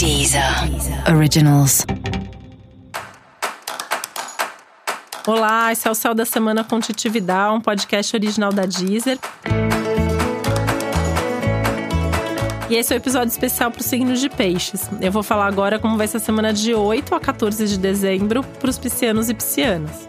Deezer Originals. Olá, esse é o Céu da Semana com Titividade, um podcast original da Deezer. E esse é o um episódio especial para os signos de peixes. Eu vou falar agora como vai ser a semana de 8 a 14 de dezembro para os piscianos e piscianas.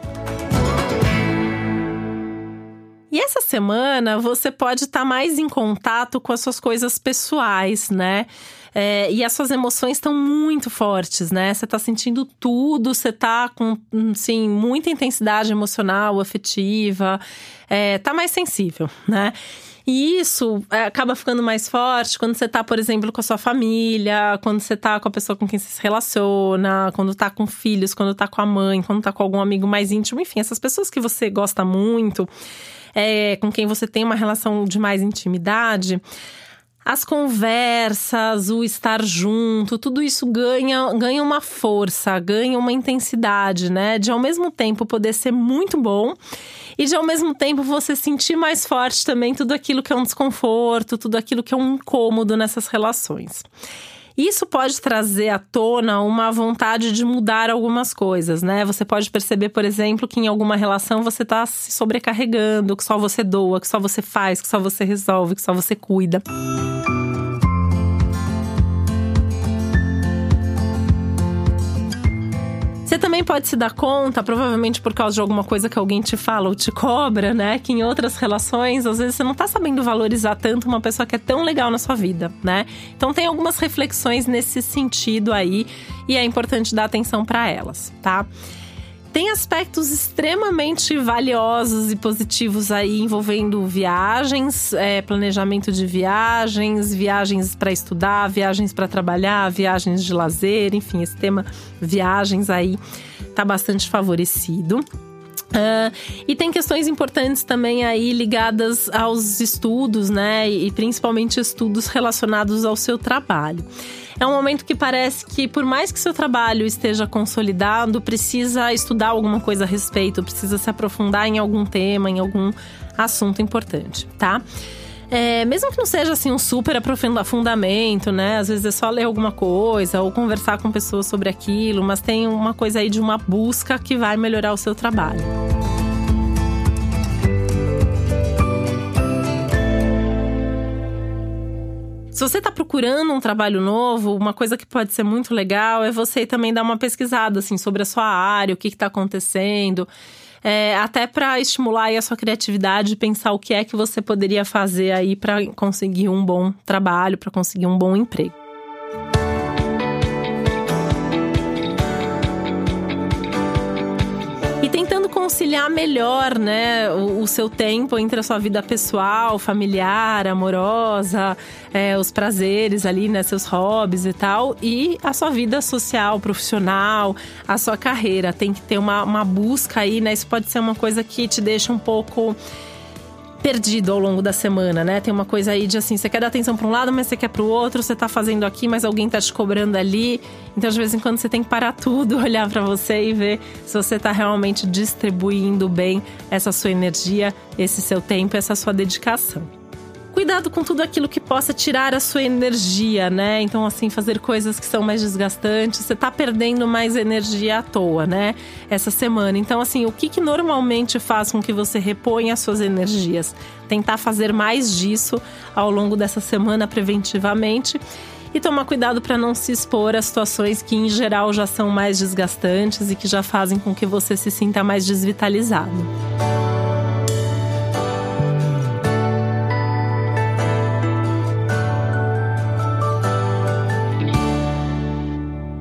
E essa semana você pode estar tá mais em contato com as suas coisas pessoais, né? É, e as suas emoções estão muito fortes, né? Você está sentindo tudo, você está com, sim, muita intensidade emocional, afetiva, é, tá mais sensível, né? E isso é, acaba ficando mais forte quando você tá, por exemplo, com a sua família, quando você tá com a pessoa com quem você se relaciona, quando tá com filhos, quando tá com a mãe, quando tá com algum amigo mais íntimo, enfim, essas pessoas que você gosta muito é, com quem você tem uma relação de mais intimidade, as conversas, o estar junto, tudo isso ganha, ganha uma força, ganha uma intensidade, né? De ao mesmo tempo poder ser muito bom e de ao mesmo tempo você sentir mais forte também tudo aquilo que é um desconforto, tudo aquilo que é um incômodo nessas relações. Isso pode trazer à tona uma vontade de mudar algumas coisas, né? Você pode perceber, por exemplo, que em alguma relação você está se sobrecarregando, que só você doa, que só você faz, que só você resolve, que só você cuida. Você também pode se dar conta, provavelmente por causa de alguma coisa que alguém te fala ou te cobra, né? Que em outras relações, às vezes você não tá sabendo valorizar tanto uma pessoa que é tão legal na sua vida, né? Então tem algumas reflexões nesse sentido aí e é importante dar atenção para elas, tá? Tem aspectos extremamente valiosos e positivos aí envolvendo viagens, é, planejamento de viagens, viagens para estudar, viagens para trabalhar, viagens de lazer, enfim, esse tema viagens aí tá bastante favorecido. Uh, e tem questões importantes também aí ligadas aos estudos, né? E principalmente estudos relacionados ao seu trabalho. É um momento que parece que, por mais que seu trabalho esteja consolidado, precisa estudar alguma coisa a respeito, precisa se aprofundar em algum tema, em algum assunto importante, tá? É, mesmo que não seja assim um super aprofundamento, né? Às vezes é só ler alguma coisa ou conversar com pessoas sobre aquilo, mas tem uma coisa aí de uma busca que vai melhorar o seu trabalho. Se você está procurando um trabalho novo, uma coisa que pode ser muito legal é você também dar uma pesquisada assim sobre a sua área, o que está acontecendo é, até para estimular a sua criatividade, pensar o que é que você poderia fazer aí para conseguir um bom trabalho, para conseguir um bom emprego. Conciliar melhor, né, o, o, seu tempo entre a sua vida pessoal, familiar, amorosa, é, os prazeres ali, né, seus hobbies e tal, e a sua vida social, profissional, a sua carreira. Tem que ter uma, uma busca aí, né? Isso pode ser uma coisa que te deixa um pouco perdido ao longo da semana, né? Tem uma coisa aí de assim, você quer dar atenção para um lado, mas você quer para o outro, você tá fazendo aqui, mas alguém tá te cobrando ali. Então, de vez em quando você tem que parar tudo, olhar para você e ver se você tá realmente distribuindo bem essa sua energia, esse seu tempo, essa sua dedicação cuidado com tudo aquilo que possa tirar a sua energia, né? Então, assim, fazer coisas que são mais desgastantes, você tá perdendo mais energia à toa, né? Essa semana. Então, assim, o que, que normalmente faz com que você reponha as suas energias? Tentar fazer mais disso ao longo dessa semana preventivamente e tomar cuidado para não se expor a situações que em geral já são mais desgastantes e que já fazem com que você se sinta mais desvitalizado.